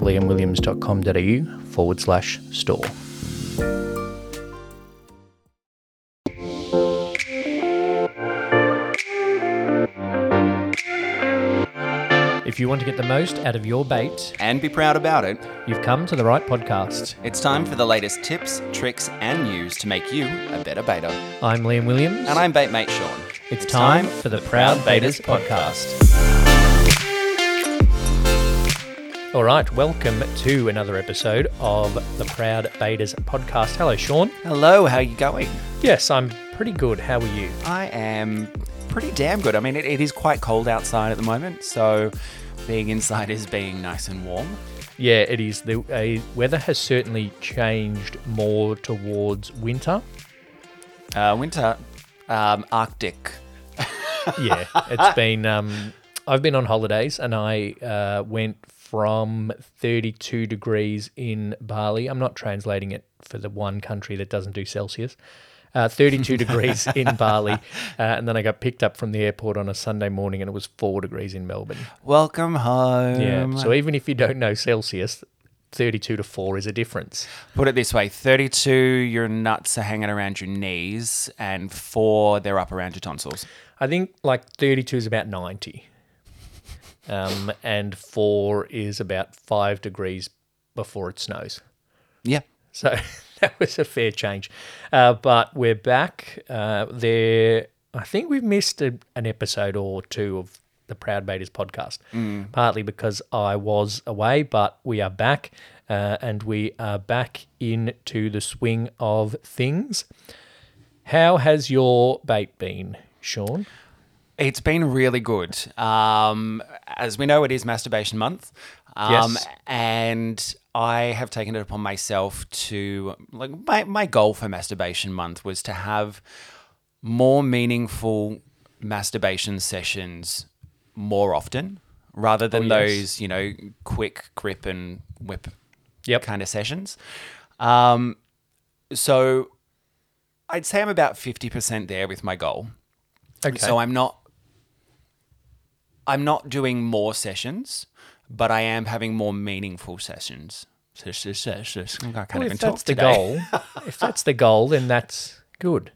liamwilliams.com.au forward slash store. If you want to get the most out of your bait, and be proud about it. you've come to the right podcast. It's time for the latest tips, tricks, and news to make you a better beta. I'm Liam Williams. And I'm bait mate Sean. It's time for the Proud Baiters podcast. All right, welcome to another episode of the Proud Baiters podcast. Hello, Sean. Hello, how are you going? Yes, I'm pretty good. How are you? I am pretty damn good. I mean, it, it is quite cold outside at the moment, so being inside is being nice and warm. Yeah, it is. The uh, weather has certainly changed more towards winter. Uh, winter, um, Arctic. Yeah, it's been. Um, I've been on holidays and I uh, went from 32 degrees in Bali. I'm not translating it for the one country that doesn't do Celsius. Uh, 32 degrees in Bali, uh, and then I got picked up from the airport on a Sunday morning, and it was four degrees in Melbourne. Welcome home. Yeah, so even if you don't know Celsius, 32 to four is a difference. Put it this way 32, your nuts are hanging around your knees, and four, they're up around your tonsils. I think like 32 is about 90. Um, and four is about five degrees before it snows. Yeah. So that was a fair change. Uh, but we're back. Uh, there, I think we've missed a, an episode or two of the Proud Baiters podcast, partly because I was away, but we are back. Uh, and we are back into the swing of things. How has your bait been, Sean? It's been really good. Um, as we know, it is masturbation month. Um, Yes. And I have taken it upon myself to, like, my, my goal for masturbation month was to have more meaningful masturbation sessions more often rather than Oh, yes. those, you know, quick grip and whip Yep. kind of sessions. Um, so I'd say I'm about 50% there with my goal. Okay. So I'm not I'm not doing more sessions, but I am having more meaningful sessions. I can't Well, even if talk that's the goal, if that's the goal, then that's good.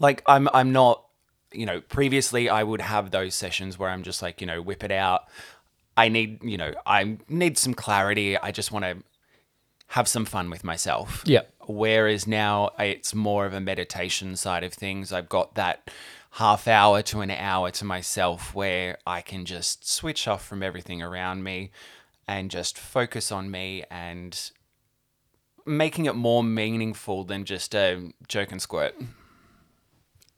Like I'm I'm not, you know, previously I would have those sessions where I'm just like, you know, whip it out. I need, you know, I need some clarity. I just want to have some fun with myself. Yeah. Whereas now it's more of a meditation side of things. I've got that half hour to an hour to myself where I can just switch off from everything around me and just focus on me and making it more meaningful than just a joke and squirt.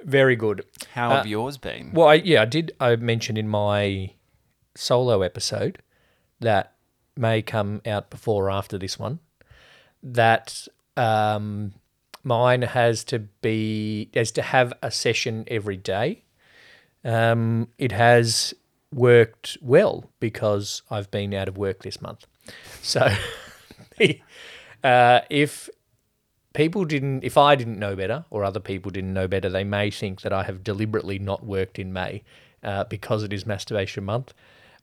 Very good. How have yours been? Well, I, yeah, I did. I mentioned in my solo episode that may come out before or after this one that um, mine has to be has to have a session every day. Um, it has worked well because I've been out of work this month. So, uh, if people didn't, if I didn't know better or other people didn't know better, they may think that I have deliberately not worked in May uh, because it is masturbation month.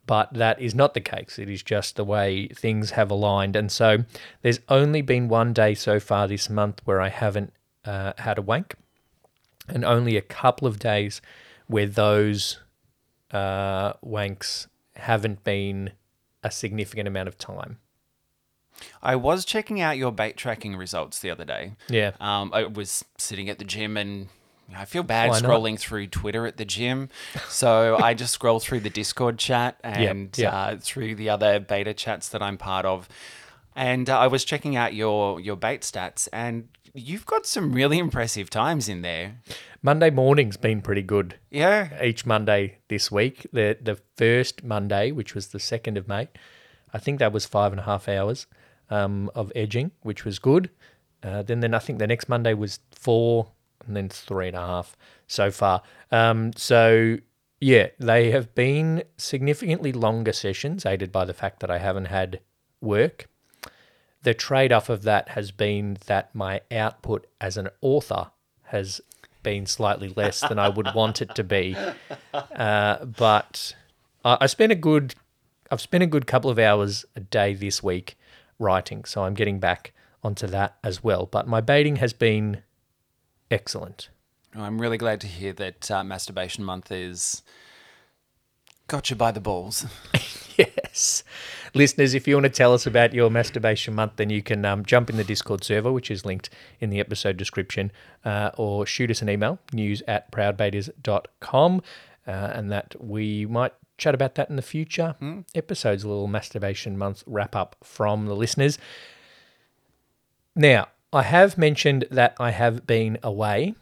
But that is not the case. It is just the way things have aligned. And so there's only been one day so far this month where I haven't uh, had a wank, and only a couple of days where those uh, wanks haven't been a significant amount of time. I was checking out your bait tracking results the other day. Yeah. Um, I was sitting at the gym and I feel bad Why not? scrolling through Twitter at the gym. So I just scroll through the Discord chat and yep. Uh, through the other beta chats that I'm part of. And uh, I was checking out your, your bait stats, and you've got some really impressive times in there. Monday morning's been pretty good. Yeah. Each Monday this week, the the first Monday, which was the second of May, I think that was five and a half hours um, of edging, which was good. Uh, then then I think the next Monday was four, and then three and a half so far. Um, so yeah, they have been significantly longer sessions, aided by the fact that I haven't had work. The trade off of that has been that my output as an author has been slightly less than I would want it to be. Uh, but I, I spent a good, I've spent a good couple of hours a day this week writing, so I'm getting back onto that as well. But my baiting has been excellent. I'm really glad to hear that uh, Masturbation Month is got you by the balls. Yes. Listeners, if you want to tell us about your masturbation month, then you can um, jump in the Discord server, which is linked in the episode description, uh, or shoot us an email, news at proudbaiters.com, uh, and that we might chat about that in the future episodes, a little masturbation month wrap up from the listeners. Now, I have mentioned that I have been away,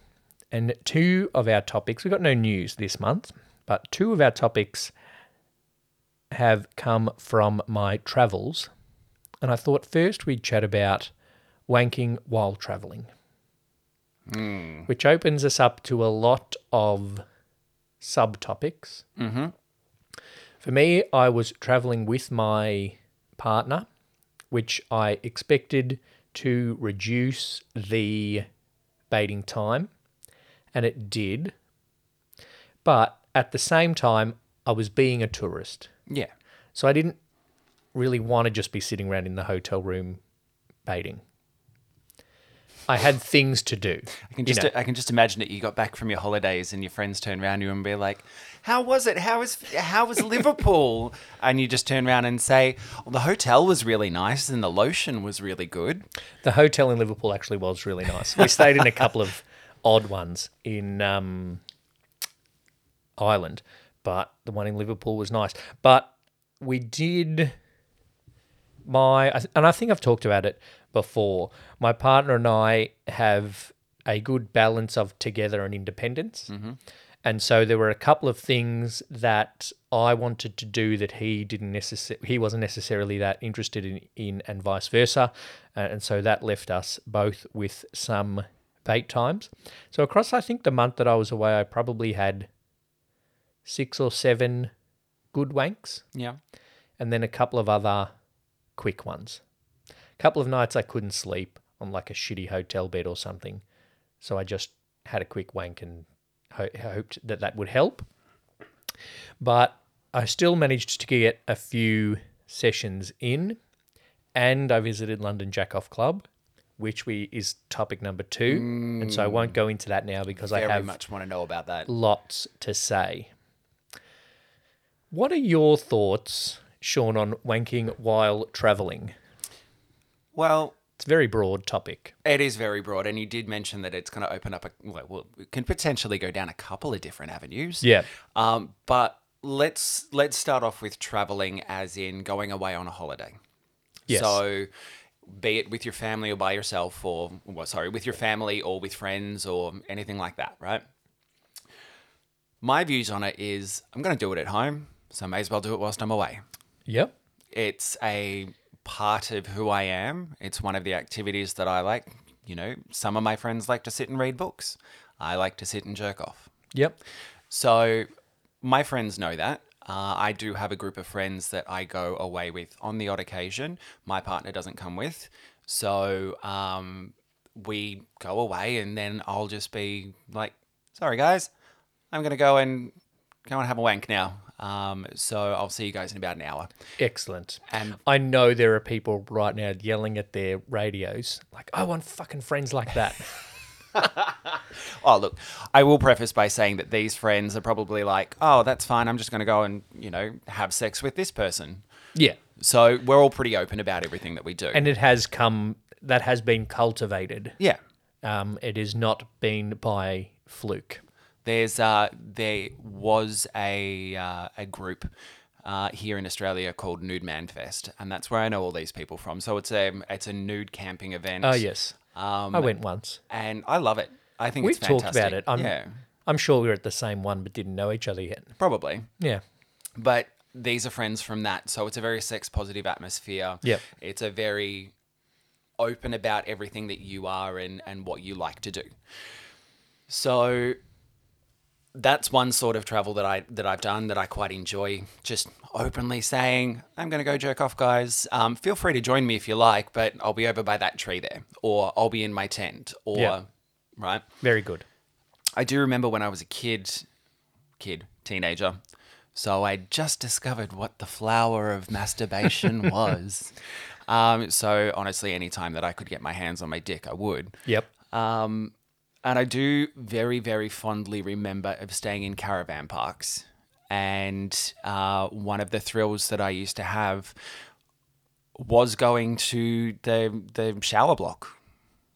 and two of our topics, we've got no news this month, but two of our topics have come from my travels. And I thought first we'd chat about wanking while traveling, which opens us up to a lot of subtopics. Mm-hmm. For me, I was traveling with my partner, which I expected to reduce the baiting time, and it did. But at the same time, I was being a tourist. yeah. So I didn't really want to just be sitting around in the hotel room baiting. I had things to do. I can you just know. I can just imagine that you got back from your holidays and your friends turn around you and be like, "How was it? How was how was Liverpool?" and you just turn around and say, well, "The hotel was really nice and the lotion was really good." The hotel in Liverpool actually was really nice. We stayed in a couple of odd ones in um, Ireland, but the one in Liverpool was nice. But we did my, and I think I've talked about it before. My partner and I have a good balance of together and independence. And so there were a couple of things that I wanted to do that he didn't necessarily, he wasn't necessarily that interested in, in and vice versa. Uh, and so that left us both with some bait times. So across, I think the month that I was away, I probably had six or seven good wanks Yeah. and then a couple of other quick ones. A couple of nights I couldn't sleep on like a shitty hotel bed or something. So I just had a quick wank and ho- hoped that that would help. But I still managed to get a few sessions in and I visited London Jack Off Club, which we is topic number 2. And so I mm. won't go into that now because I have much want to know about that. lots to say. What are your thoughts, Sean, on wanking while traveling? Well, It's a very broad topic. it is very broad, and you did mention that it's going to open up a well, well, it can potentially go down a couple of different avenues. Yeah. Um, but let's let's start off with traveling, as in going away on a holiday. Yes. So, be it with your family or by yourself, or well, sorry, with your family or with friends or anything like that, right? My views on it is I'm going to do it at home, so I may as well do it whilst I'm away. Yep. It's a part of who I am. It's one of the activities that I like. You know, some of my friends like to sit and read books. I like to sit and jerk off. Yep. So my friends know that. Uh, I do have a group of friends that I go away with on the odd occasion. My partner doesn't come with. So um, we go away and then I'll just be like, sorry guys, I'm going to go and go and have a wank now. Um, so I'll see you guys in about an hour. Excellent. And I know there are people right now yelling at their radios, like, I want fucking friends like that. Oh, look, I will preface by saying that these friends are probably like, oh, that's fine. I'm just going to go and, you know, have sex with this person. yeah. So we're all pretty open about everything that we do. And it has come, that has been cultivated. yeah. Um, it has not been by fluke? There's uh, there was a uh, a group uh, here in Australia called Nude Man Fest, and that's where I know all these people from. So it's a it's a nude camping event. Oh yes, Um, I went once. and I love it. I think We've it's fantastic. talked about it. I'm, yeah, I'm sure we were at the same one, but didn't know each other yet. probably. Yeah, But these are friends from that, so it's a very sex positive atmosphere. Yep. It's a very open about everything that you are and and what you like to do. So that's one sort of travel that I that I've done that I quite enjoy. Just openly saying, "I'm going to go jerk off, guys. Um, feel free to join me if you like, but I'll be over by that tree there, or I'll be in my tent, or Yeah. right." very good. I do remember when I was a kid, kid, teenager. So I just discovered what the flower of masturbation was. Um, so honestly, any time that I could get my hands on my dick, I would. Yep. Um, and I do very, very fondly remember of staying in caravan parks. And uh, one of the thrills that I used to have was going to the the shower block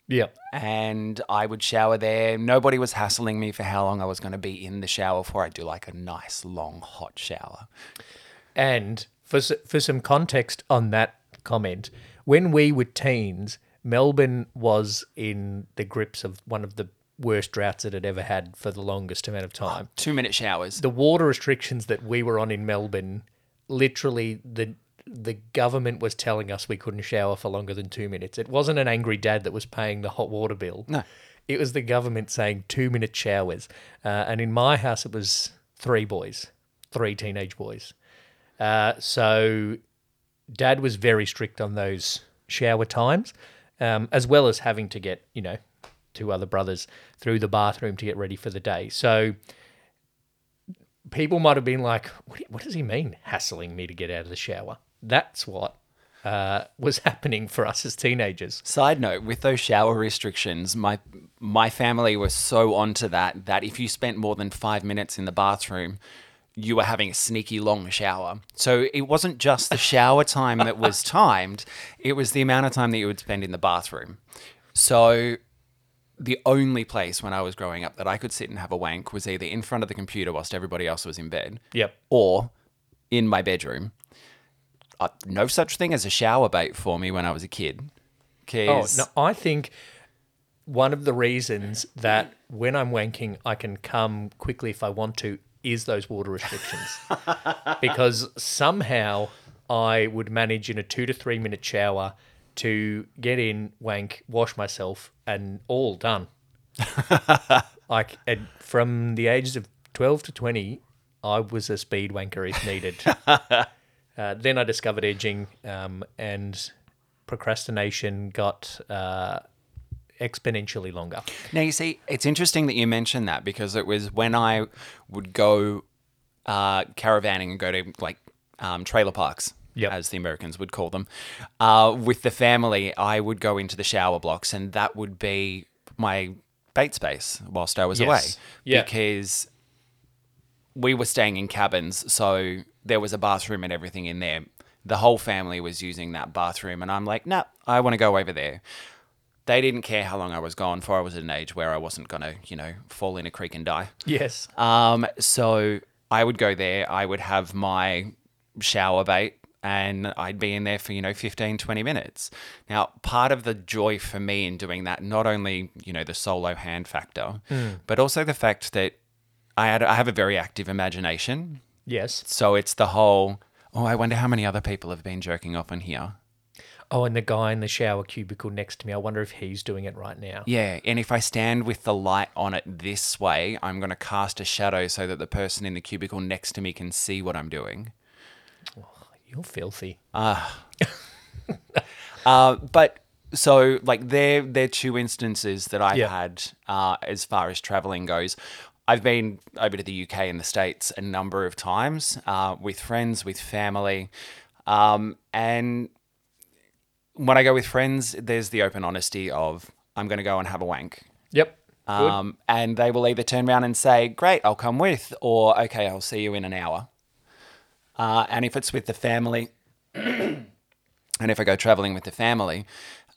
Yeah. and I would shower there. Nobody was hassling me for how long I was going to be in the shower for. I'd do like a nice long hot shower. And for for some context on that comment, when we were teens, Melbourne was in the grips of one of the worst droughts it had ever had for the longest amount of time. Two minute showers. The water restrictions that we were on in Melbourne, literally the the government was telling us we couldn't shower for longer than two minutes. It wasn't an angry dad that was paying the hot water bill. No. It was the government saying two minute showers. Uh, and in my house, it was three boys, three teenage boys. Uh, so dad was very strict on those shower times, um, as well as having to get, you know, two other brothers through the bathroom to get ready for the day. So people might have been like, what, what does he mean, hassling me to get out of the shower? That's what uh, was happening for us as teenagers. Side note, with those shower restrictions, my my family was so onto that that if you spent more than five minutes in the bathroom, you were having a sneaky long shower. So it wasn't just the shower time that was timed; it was the amount of time that you would spend in the bathroom. So the only place when I was growing up that I could sit and have a wank was either in front of the computer whilst everybody else was in bed, Yep. or in my bedroom. Uh, no such thing as a shower bait for me when I was a kid. Oh, no, I think one of the reasons that when I'm wanking, I can come quickly if I want to is those water restrictions. because somehow I would manage in a two to three minute shower to get in, wank, wash myself, and all done. like and from the ages of 12 to 20, I was a speed wanker if needed. Uh, then I discovered edging, um, and procrastination got uh, exponentially longer. Now you see, it's interesting that you mentioned that because it was when I would go uh, caravanning and go to like um, trailer parks, Yep. as the Americans would call them, uh, with the family. I would go into the shower blocks, and that would be my bait space whilst I was Yes. away, Yeah. because we were staying in cabins, so there was a bathroom and everything in there. The whole family was using that bathroom, and I'm like, nah, I want to go over there. They didn't care how long I was gone for. I was at an age where I wasn't going to, you know, fall in a creek and die. Yes. Um, so I would go there, I would have my shower bait, and I'd be in there for, you know, 15, 20 minutes. Now, part of the joy for me in doing that, not only, you know, the solo hand factor, but also the fact that I, had, I have a very active imagination. Yes. So it's the whole, oh, I wonder how many other people have been jerking off in here. Oh, and the guy in the shower cubicle next to me, I wonder if he's doing it right now. Yeah, and if I stand with the light on it this way, I'm going to cast a shadow so that the person in the cubicle next to me can see what I'm doing. You're filthy. Uh, but so like they're they're two instances that I've Yeah. had uh, as far as traveling goes. I've been over to the UK and the States a number of times uh, with friends, with family, um, and when I go with friends, there's the open honesty of I'm going to go and have a wank. Yep. Um, and they will either turn around and say, "Great, I'll come with," or "Okay, I'll see you in an hour." Uh, and if it's with the family, and if I go traveling with the family,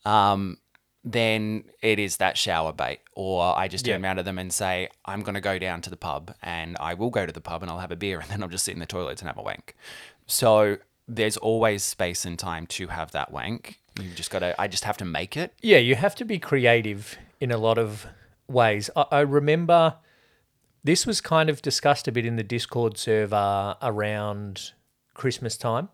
um, then it is that shower bait. Or I just turn Yeah. around to them and say, I'm going to go down to the pub and I will go to the pub and I'll have a beer and then I'll just sit in the toilets and have a wank. So there's always space and time to have that wank. You've just got to, I just have to make it. Yeah, you have to be creative in a lot of ways. I, I remember this was kind of discussed a bit in the Discord server around Christmas time.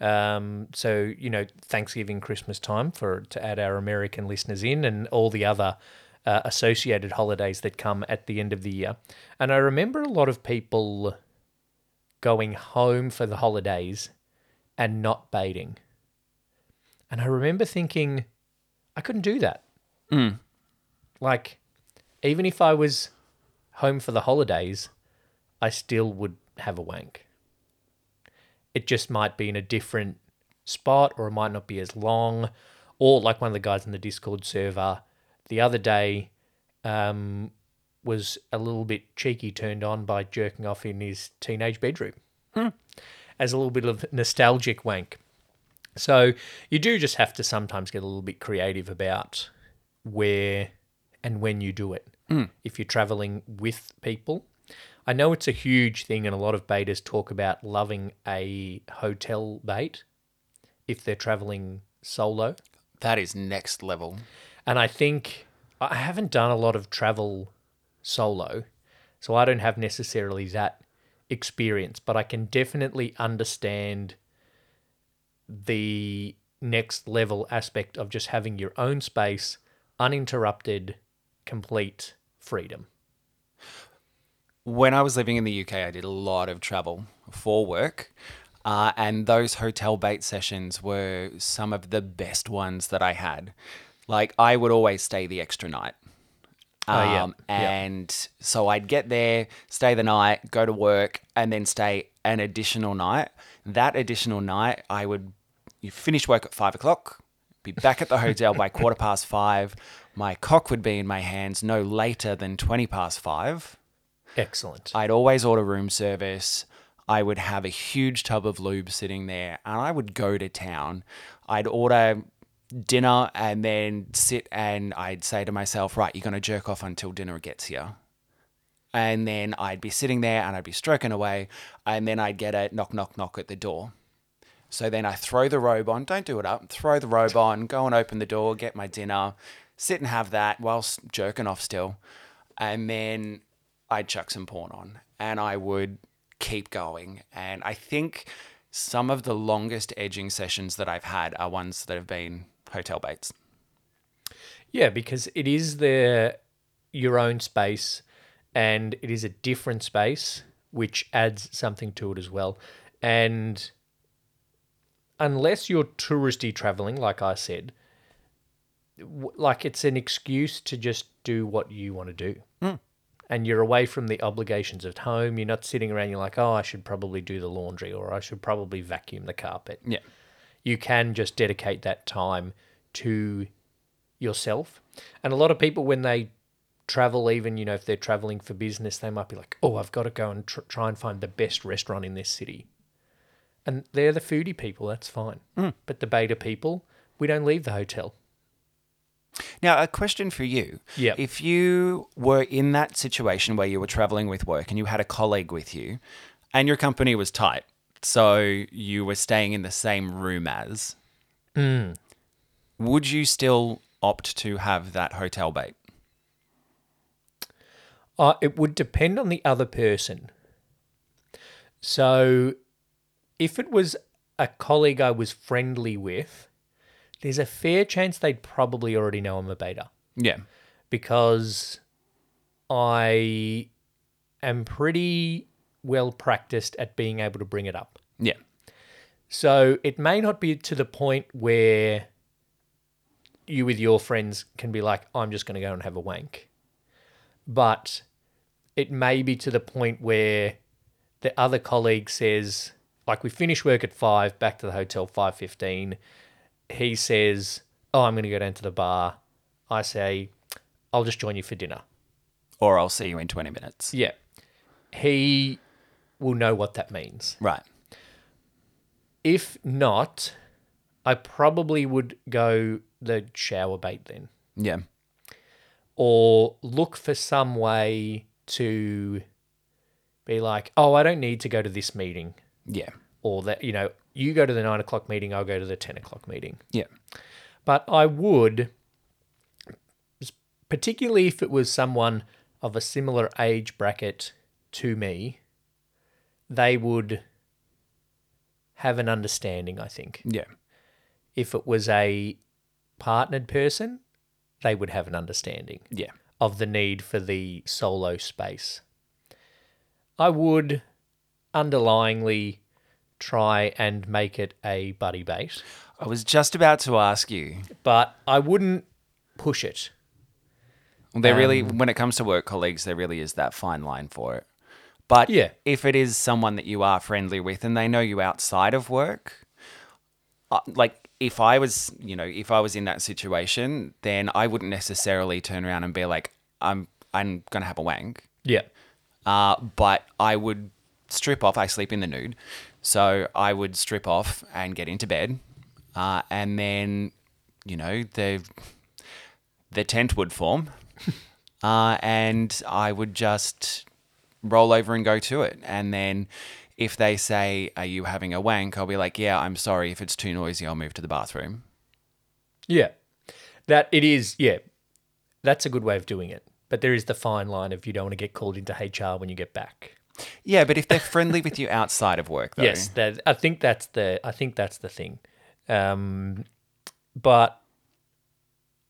Um, so you know, Thanksgiving, Christmas time for to add our American listeners in, and all the other uh, associated holidays that come at the end of the year. And I remember a lot of people going home for the holidays and not baiting. And I remember thinking, I couldn't do that. Like, even if I was home for the holidays, I still would have a wank. It just might be in a different spot or it might not be as long. Or, like one of the guys in the Discord server the other day um, was a little bit cheeky turned on by jerking off in his teenage bedroom as a little bit of nostalgic wank. So you do just have to sometimes get a little bit creative about where and when you do it. Hmm. If you're traveling with people, I know it's a huge thing, and a lot of baiters talk about loving a hotel bait if they're traveling solo. That is next level. And I think I haven't done a lot of travel solo, so I don't have necessarily that experience, but I can definitely understand the next level aspect of just having your own space, uninterrupted, complete freedom. When I was living in the UK, I did a lot of travel for work. Uh, and those hotel bait sessions were some of the best ones that I had. Like, I would always stay the extra night. Oh, yeah. Um, Yeah. And so I'd get there, stay the night, go to work, and then stay an additional night. That additional night, I would you finish work at five o'clock, be back at the hotel by quarter past five. My cock would be in my hands no later than 20 past five. Excellent. I'd always order room service. I would have a huge tub of lube sitting there and I would go to town. I'd order dinner and then sit and I'd say to myself, right, you're going to jerk off until dinner gets here. And then I'd be sitting there and I'd be stroking away and then I'd get a knock, knock, knock at the door. So then I throw the robe on, don't do it up, throw the robe on, go and open the door, get my dinner, sit and have that whilst jerking off still. And then I'd chuck some porn on and I would keep going. And I think some of the longest edging sessions that I've had are ones that have been hotel baits. Yeah, because it is the your own space and it is a different space which adds something to it as well. And unless you're touristy traveling like I said, like it's an excuse to just do what you want to do. Hmm. And you're away from the obligations at home. You're not sitting around you're like, "Oh, I should probably do the laundry or I should probably vacuum the carpet." Yeah. you can just dedicate that time to yourself. And a lot of people, when they travel, even, you know, if they're traveling for business, they might be like, oh, I've got to go and tr- try and find the best restaurant in this city. And they're the foodie people, that's fine. Hmm. But the beta people, we don't leave the hotel. Now, a question for you. Yeah. If you were in that situation where you were traveling with work and you had a colleague with you and your company was tight, so you were staying in the same room as, hmm. Would you still opt to have that hotel bait? Uh, it would depend on the other person. So, if it was a colleague I was friendly with, there's a fair chance they'd probably already know I'm a beta Yeah. because I am pretty well practiced at being able to bring it up. Yeah. So it may not be to the point where you with your friends can be like, I'm just going to go and have a wank. But it may be to the point where the other colleague says, like we finish work at five, back to the hotel five fifteen. He says, "Oh, I'm going to go down to the bar." I say, "I'll just join you for dinner." Or I'll see you in 20 minutes. Yeah, he will know what that means. Right. If not, I probably would go the shower bait then. Yeah. or look for some way to be like, oh, I don't need to go to this meeting, Yeah. or that, you know, you go to the nine o'clock meeting, I'll go to the 10 o'clock meeting. Yeah. But I would, particularly if it was someone of a similar age bracket to me, they would have an understanding, I think. Yeah. If it was a partnered person, they would have an understanding Yeah. of the need for the solo space. I would underlyingly try and make it a buddy bait, I was just about to ask you. but I wouldn't push it. Well, there really, when it comes to work colleagues, there really is that fine line for it. But Yeah. if it is someone that you are friendly with and they know you outside of work, uh, like if I was, you know, if I was in that situation, then I wouldn't necessarily turn around and be like, "I'm, I'm gonna have a wank," Yeah. uh, but I would strip off. I sleep in the nude, so I would strip off and get into bed, uh, and then, you know, the the tent would form, uh, and I would just roll over and go to it. And then if they say, Are you having a wank? I'll be like, Yeah, I'm sorry. If it's too noisy, I'll move to the bathroom. Yeah. That it is, yeah. That's a good way of doing it. But there is the fine line of you don't want to get called into HR when you get back. Yeah, but if they're friendly with you outside of work, though. Yes, that I think that's the I think that's the thing. Um, but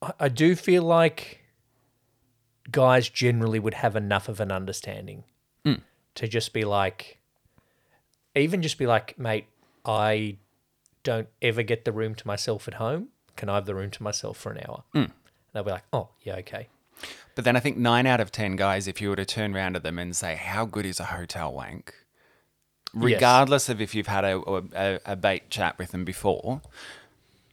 I, I do feel like guys generally would have enough of an understanding to just be like, even just be like, mate, I don't ever get the room to myself at home. Can I have the room to myself for an hour? Hmm. And they'll be like, oh, yeah, okay. But then I think nine out of 10 guys, if you were to turn around to them and say, How good is a hotel wank? Regardless of if you've had a, a, a bait chat with them before,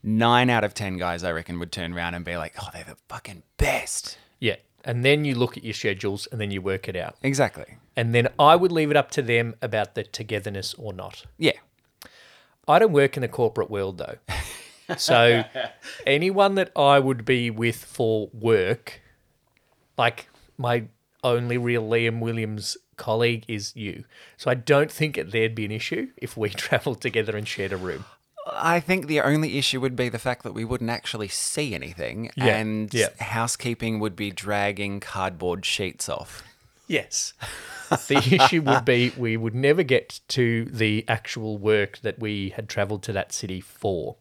nine out of 10 guys, I reckon, would turn around and be like, Oh, they're the fucking best. Yeah. And then you look at your schedules and then you work it out. Exactly. And then I would leave it up to them about the togetherness or not. Yeah. I don't work in the corporate world though. So anyone that I would be with for work, like my only real Liam Williams colleague is you. So I don't think there'd be an issue if we travelled together and shared a room. I think the only issue would be the fact that we wouldn't actually see anything Yeah, and yeah. housekeeping would be dragging cardboard sheets off. Yes. The issue would be we would never get to the actual work that we had travelled to that city for.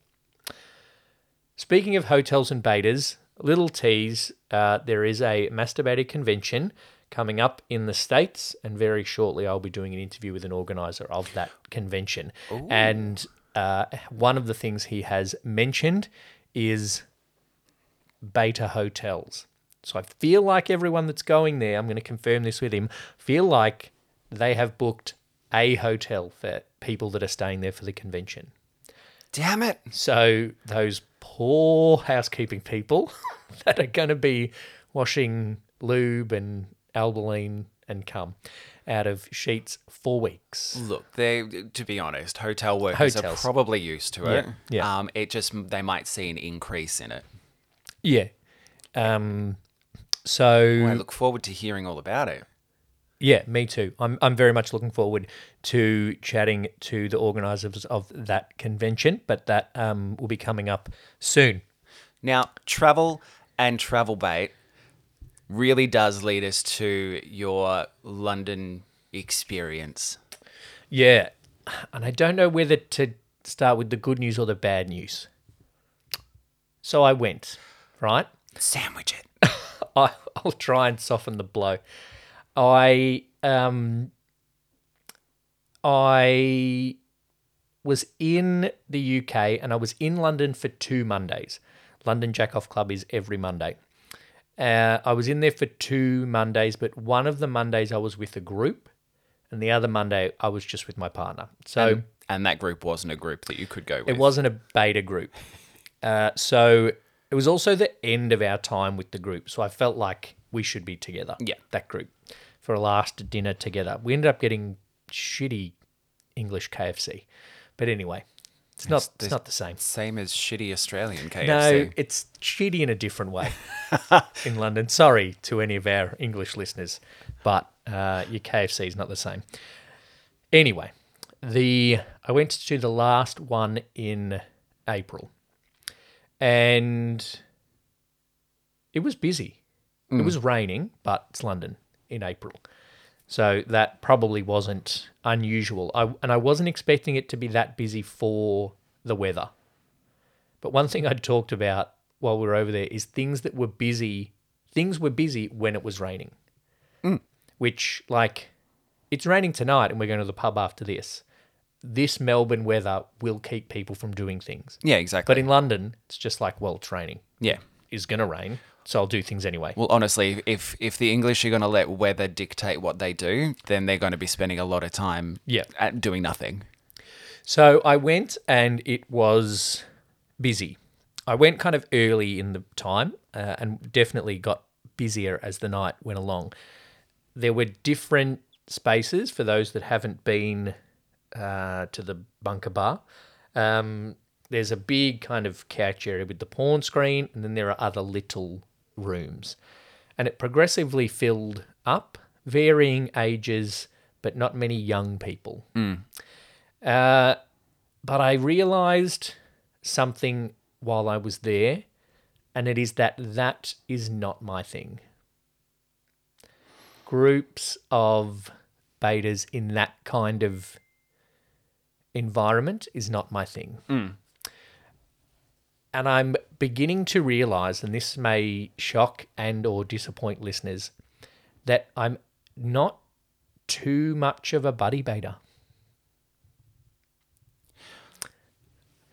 Speaking of hotels and betas, little tease, uh, there is a masturbator convention coming up in the States, and very shortly I'll be doing an interview with an organizer of that convention. And uh, one of the things he has mentioned is beta hotels. So I feel like everyone that's going there, I'm going to confirm this with him, feel like they have booked a hotel for people that are staying there for the convention. Damn it. So those poor housekeeping people that are going to be washing lube and Albolene and cum out of sheets for weeks. Look, they to be honest, hotel workers Hotels. are probably used to it. Yeah, yeah. Um, it just they might see an increase in it. Yeah. Um, so I look forward to hearing all about it. Yeah, me too. I'm I'm very much looking forward to chatting to the organisers of that convention, but that um, will be coming up soon. Now, travel and travel bait really does lead us to your London experience. Yeah, and I don't know whether to start with the good news or the bad news. So I went, right? Sandwich it. I, I'll try and soften the blow. I um I was in the UK and I was in London for two Mondays. London Jack Off Club is every Monday. Uh, I was in there for two Mondays, but one of the Mondays I was with a group, and the other Monday I was just with my partner. So and that group wasn't a group that you could go with. it wasn't a beta group. Uh, so it was also the end of our time with the group. So I felt like we should be together. Yeah. That group for a last dinner together. We ended up getting shitty English KFC. But anyway, It's not. It's, the- not the same. Same as shitty Australian KFC. No, it's shitty in a different way in London. Sorry to any of our English listeners, but uh, your KFC is not the same. Anyway, the I went to the last one in April, and it was busy. It mm. was raining, but it's London in April. So that probably wasn't unusual. I, and I wasn't expecting it to be that busy for the weather. But one thing I talked about while we were over there is things that were busy. Things were busy when it was raining. Mm. Which, like, it's raining tonight and we're going to the pub after this. This Melbourne weather will keep people from doing things. Yeah, exactly. But in London, it's just like, well, it's raining. yeah. It's going to rain. So I'll do things anyway. Well, honestly, if if the English are going to let weather dictate what they do, then they're going to be spending a lot of time Yeah. at doing nothing. So I went and it was busy. I went kind of early in the time uh, and definitely got busier as the night went along. There were different spaces for those that haven't been uh, to the bunker bar. Um, there's a big kind of couch area with the porn screen, and then there are other little rooms. And it progressively filled up, varying ages, but not many young people. Uh, but I realized something while I was there, and it is that that is not my thing. Groups of betas in that kind of environment is not my thing. And I'm beginning to realize, and this may shock and or disappoint listeners, that I'm not too much of a buddy beta.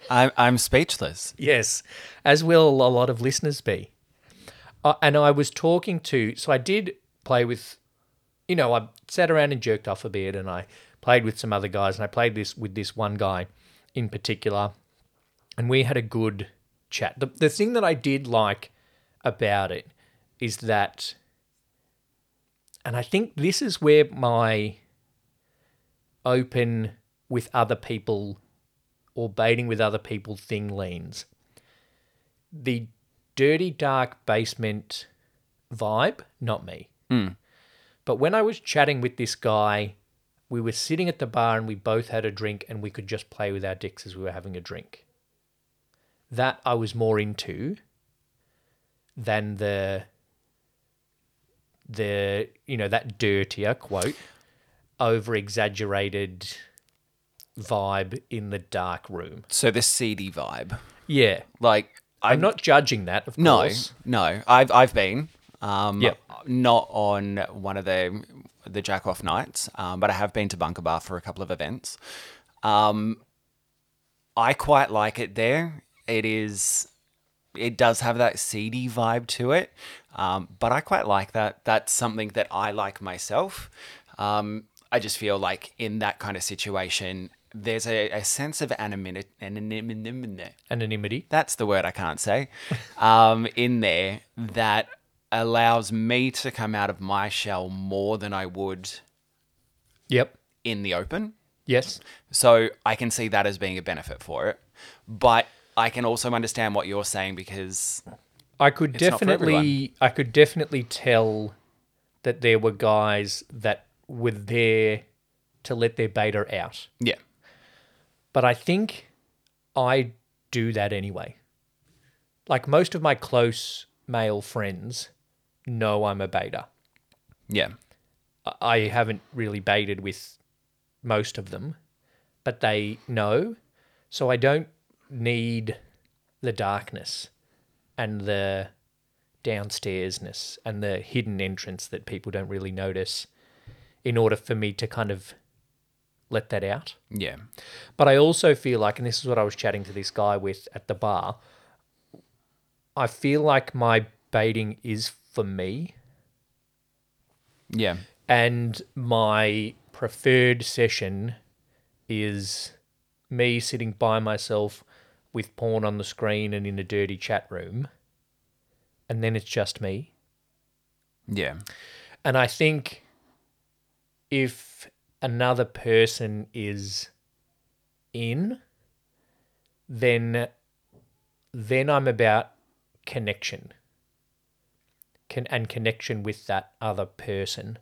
I'm I'm speechless. Yes, as will a lot of listeners be. Uh, and I was talking to, so I did play with, you know, I sat around and jerked off a bit, and I played with some other guys, and I played this with this one guy in particular, and we had a good chat. The, the thing that I did like about it is that, and I think this is where my open with other people or baiting with other people thing leans. The dirty, dark basement vibe, not me. Hmm. But when I was chatting with this guy, we were sitting at the bar and we both had a drink and we could just play with our dicks as we were having a drink. That I was more into than the the you know that dirtier quote over exaggerated vibe in the dark room. So the seedy vibe, Yeah. like I'm not judging that, of No, course. no. I've I've been. Um, Yep. Not on one of the the jack off nights, um, but I have been to Bunker Bar for a couple of events. Um, I quite like it there. It is. It does have that seedy vibe to it, um, but I quite like that. That's something that I like myself. Um, I just feel like in that kind of situation, there's a, a sense of anonymity, anonymity, Anonymity. that's the word I can't say, um, in there that allows me to come out of my shell more than I would Yep. in the open. Yes. So I can see that as being a benefit for it. But I can also understand what you're saying because I could It's not for definitely I could definitely tell that there were guys that were there to let their beta out. yeah, But I think I do that anyway. Like most of my close male friends know I'm a beta. yeah, I- I haven't really baited with most of them, but they know. So I don't need the darkness and the downstairsness and the hidden entrance that people don't really notice in order for me to kind of let that out. yeah, But I also feel like, and this is what I was chatting to this guy with at the bar, I feel like my baiting is for me yeah, and my preferred session is me sitting by myself with porn on the screen and in a dirty chat room. And then it's just me. yeah, And I think if another person is in, then then I'm about connection. Con- and connection with that other person.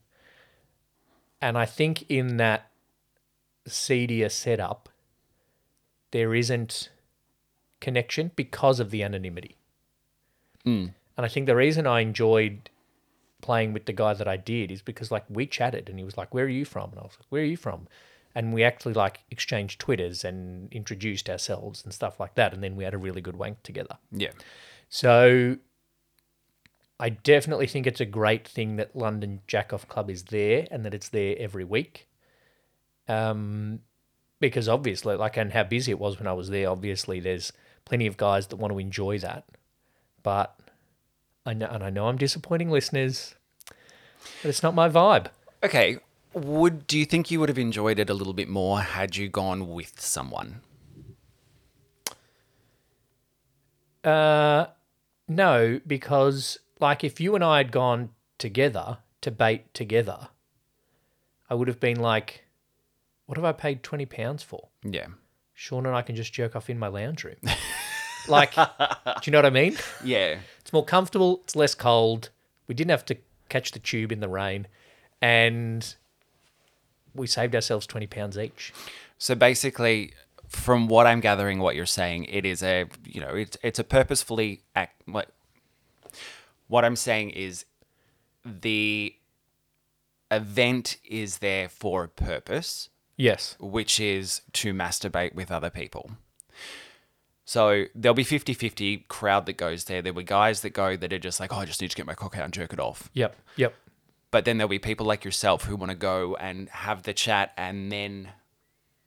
And I think in that seedier setup, there isn't connection because of the anonymity. Hmm. And I think the reason I enjoyed playing with the guy that I did is because like we chatted and he was like, Where are you from? And I was like, Where are you from? And we actually like exchanged Twitters and introduced ourselves and stuff like that. And then we had a really good wank together. Yeah. So I definitely think it's a great thing that London Jack Off Club is there and that it's there every week. Um, because obviously, like, and how busy it was when I was there, obviously, there's plenty of guys that want to enjoy that. But I know, and I know I'm disappointing listeners, but it's not my vibe. Okay. Would do you think you would have enjoyed it a little bit more had you gone with someone? Uh, no, because like if you and I had gone together to bait together, I would have been like, what have I paid twenty pounds for? Yeah. Sean and I can just jerk off in my lounge room. like, do you know what I mean? Yeah. It's more comfortable. It's less cold. We didn't have to catch the tube in the rain, and we saved ourselves twenty pounds each. So basically, from what I'm gathering, what you're saying, it is a you know it's it's a purposefully act. What what I'm saying is the event is there for a purpose, Yes. which is to masturbate with other people. So there'll be 50 50 crowd that goes there. There were guys that go that are just like, oh, I just need to get my cock out and jerk it off. Yep. Yep. But then there'll be people like yourself who want to go and have the chat and then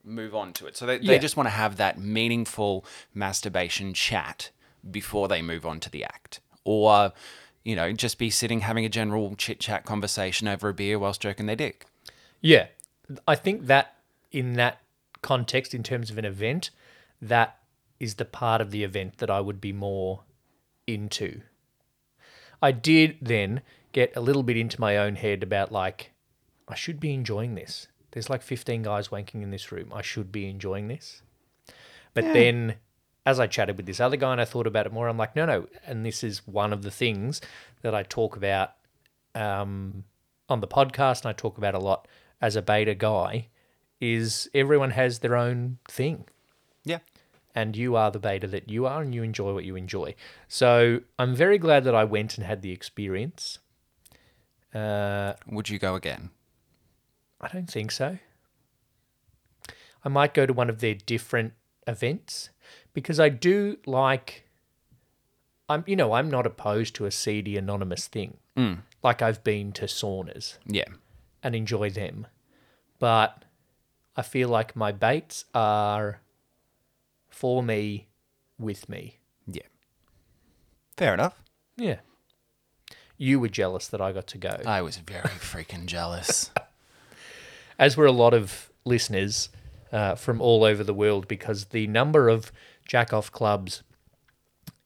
move on to it. So they, Yeah. they just want to have that meaningful masturbation chat before they move on to the act. Or, you know, just be sitting having a general chit chat conversation over a beer while stroking their dick. Yeah. I think that in that context, in terms of an event, that is the part of the event that I would be more into. I did then get a little bit into my own head about like, I should be enjoying this. There's like 15 guys wanking in this room. I should be enjoying this. But then as I chatted with this other guy and I thought about it more, I'm like, no, no. And this is one of the things that I talk about um, on the podcast and I talk about a lot as a beta guy is everyone has their own thing Yeah. and you are the beta that you are and you enjoy what you enjoy. So I'm very glad that I went and had the experience. Uh, Would you go again? I don't think so. I might go to one of their different events because I do like. I'm, you know, I'm not opposed to a seedy anonymous thing. Like I've been to saunas Yeah. and enjoy them, but I feel like my baits are for me, with me. Yeah. Fair enough. Yeah. You were jealous that I got to go. I was very freaking jealous. as were a lot of listeners uh, from all over the world because the number of jack off clubs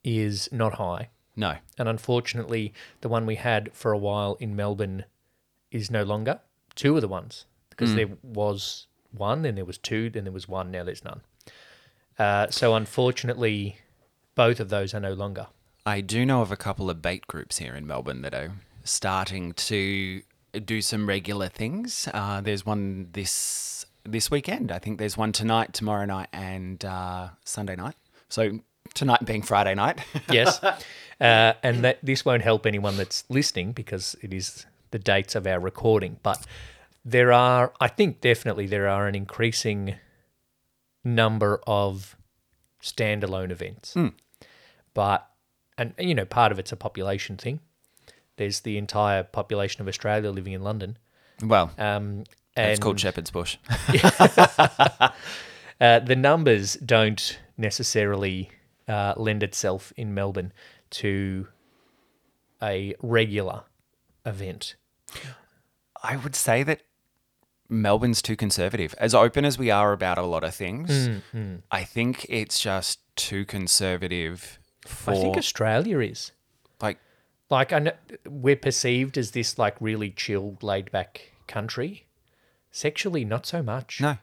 is not high. No. And unfortunately, the one we had for a while in Melbourne is no longer. Two of the ones, because there was one, then there was two, then there was one, now there's none. Uh, so unfortunately, both of those are no longer. I do know of a couple of bait groups here in Melbourne that are starting to do some regular things. Uh, there's one this this weekend. I think there's one tonight, tomorrow night, and uh, Sunday night. So tonight being Friday night. Yes. uh, and that this won't help anyone that's listening because it is the dates of our recording. But there are, I think definitely there are an increasing number of standalone events. But, and you know, part of it's a population thing. There's the entire population of Australia living in London. well, Um, and it's called Shepherd's Bush. uh, the numbers don't necessarily uh, lend itself in Melbourne to a regular event. I would say that Melbourne's too conservative. As open as we are about a lot of things, I think it's just too conservative for I think Australia is. like Like I know we're perceived as this like really chilled, laid back country. Sexually, not so much. no.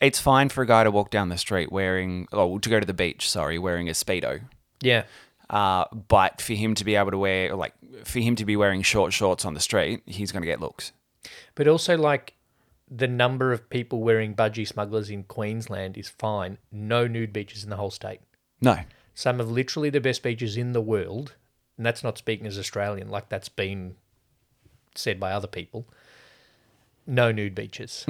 It's fine for a guy to walk down the street wearing, oh, to go to the beach, sorry, wearing a Speedo. Yeah. Uh, but for him to be able to wear, like, for him to be wearing short shorts on the street, he's going to get looks. But also, like, the number of people wearing budgie smugglers in Queensland is fine. No nude beaches in the whole state. No. Some of literally the best beaches in the world, and that's not speaking as Australian, like that's been said by other people. No nude beaches.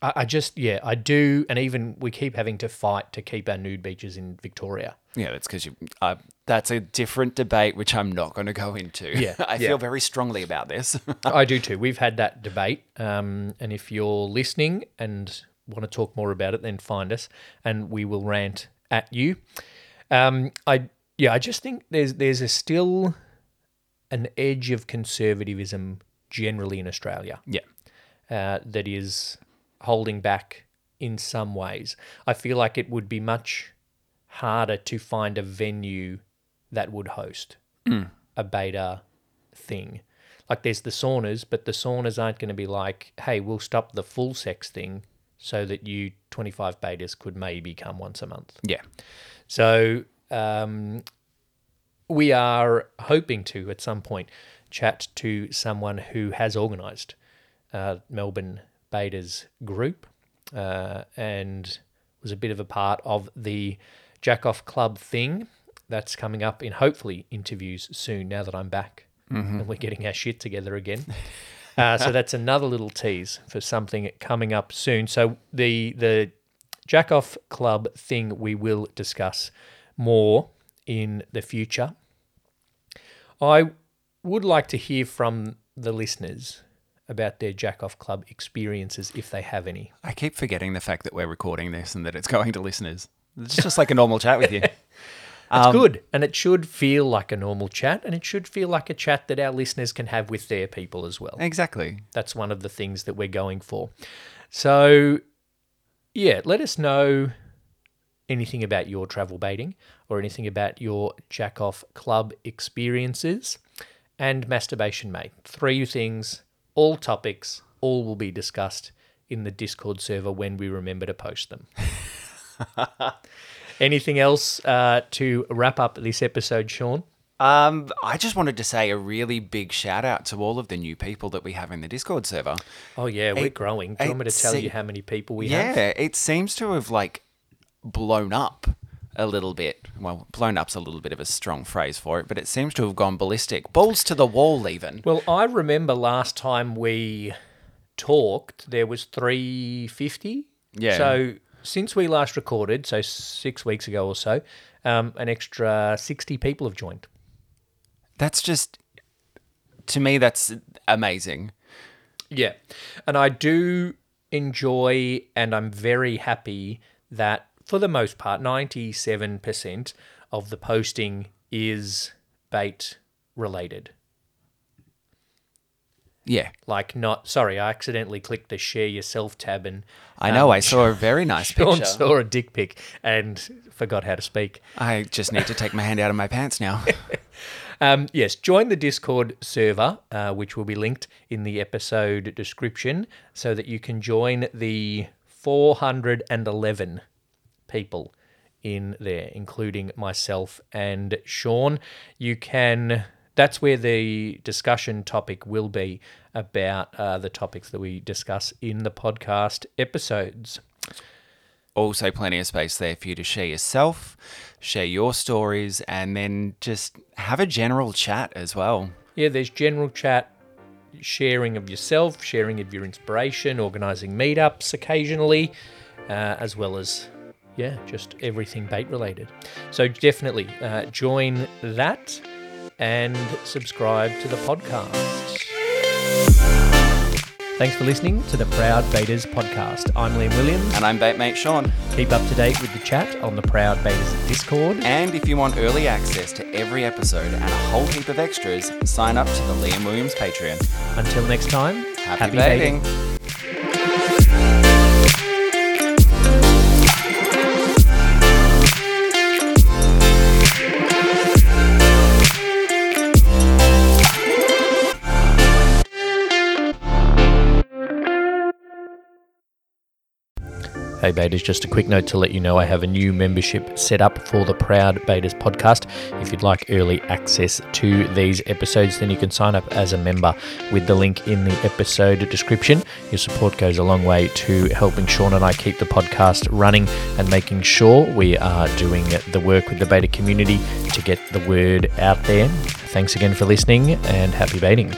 I, I just, yeah, I do, and even we keep having to fight to keep our nude beaches in Victoria. Yeah, that's because you. Uh, that's a different debate, which I'm not going to go into. Yeah, I yeah. feel very strongly about this. I do too. We've had that debate. Um, and if you're listening and want to talk more about it, then find us and we will rant at you. Um, I yeah, I just think there's there's a still an edge of conservatism generally in Australia yeah, uh, that is holding back in some ways. I feel like it would be much harder to find a venue that would host a beta thing. Like there's the saunas, but the saunas aren't going to be like, hey, we'll stop the full sex thing so that you 25 betas could maybe come once a month. yeah, So um, we are hoping to at some point chat to someone who has organised uh, Melbourne Betas group uh, and was a bit of a part of the Jack Off Club thing that's coming up in hopefully interviews soon now that I'm back and we're getting our shit together again. Uh, so that's another little tease for something coming up soon. So the the Jack Off Club thing we will discuss more in the future. I would like to hear from the listeners about their Jack Off Club experiences if they have any. I keep forgetting the fact that we're recording this and that it's going to listeners. It's just like a normal chat with you. It's um, good, and it should feel like a normal chat, and it should feel like a chat that our listeners can have with their people as well. Exactly. That's one of the things that we're going for. So, yeah, let us know anything about your travel baiting or anything about your jack off club experiences and masturbation, mate. Three things, all topics, all will be discussed in the Discord server when we remember to post them. Anything else uh, to wrap up this episode, Sean? Um, I just wanted to say a really big shout out to all of the new people that we have in the Discord server. Oh, yeah, we're It- growing. Do you want me to tell se- you how many people we yeah, have? it seems to have like blown up a little bit. Well, blown up's a little bit of a strong phrase for it, but it seems to have gone ballistic. Balls to the wall, even. Well, I remember last time we talked, there was 350. Yeah. So since we last recorded, so six weeks ago or so, um, an extra 60 people have joined. That's just, to me, that's amazing. Yeah. And I do enjoy and I'm very happy that for the most part, 97% of the posting is bait related. Yeah. Like not sorry, I accidentally clicked the share yourself tab and I know. um, I saw a very nice Sean picture. saw a dick pic and forgot how to speak. I just need to take my hand out of my pants now. Um, yes, join the Discord server, uh, which will be linked in the episode description, so that you can join the 411 people in there, including myself and Sean. You can. That's where the discussion topic will be about uh, the topics that we discuss in the podcast episodes. also, plenty of space there for you to share yourself, share your stories, and then just have a general chat as well. Yeah, there's general chat, sharing of yourself, sharing of your inspiration, organising meetups occasionally, uh, as well as, yeah, just everything bait related. So definitely uh, join that and subscribe to the podcast. Thanks for listening to the Proud Baiters podcast. I'm Liam Williams. And I'm Baitmate Sean. Keep up to date with the chat on the Proud Baiters Discord. And if you want early access to every episode and a whole heap of extras, sign up to the Liam Williams Patreon. Until next time, Happy, baiting. Hey, betas, just a quick note to let you know I have a new membership set up for the Proud Baiters podcast. If you'd like early access to these episodes, then you can sign up as a member with the link in the episode description. Your support goes a long way to helping Sean and I keep the podcast running and making sure we are doing the work with the beta community to get the word out there. Thanks again for listening and happy baiting.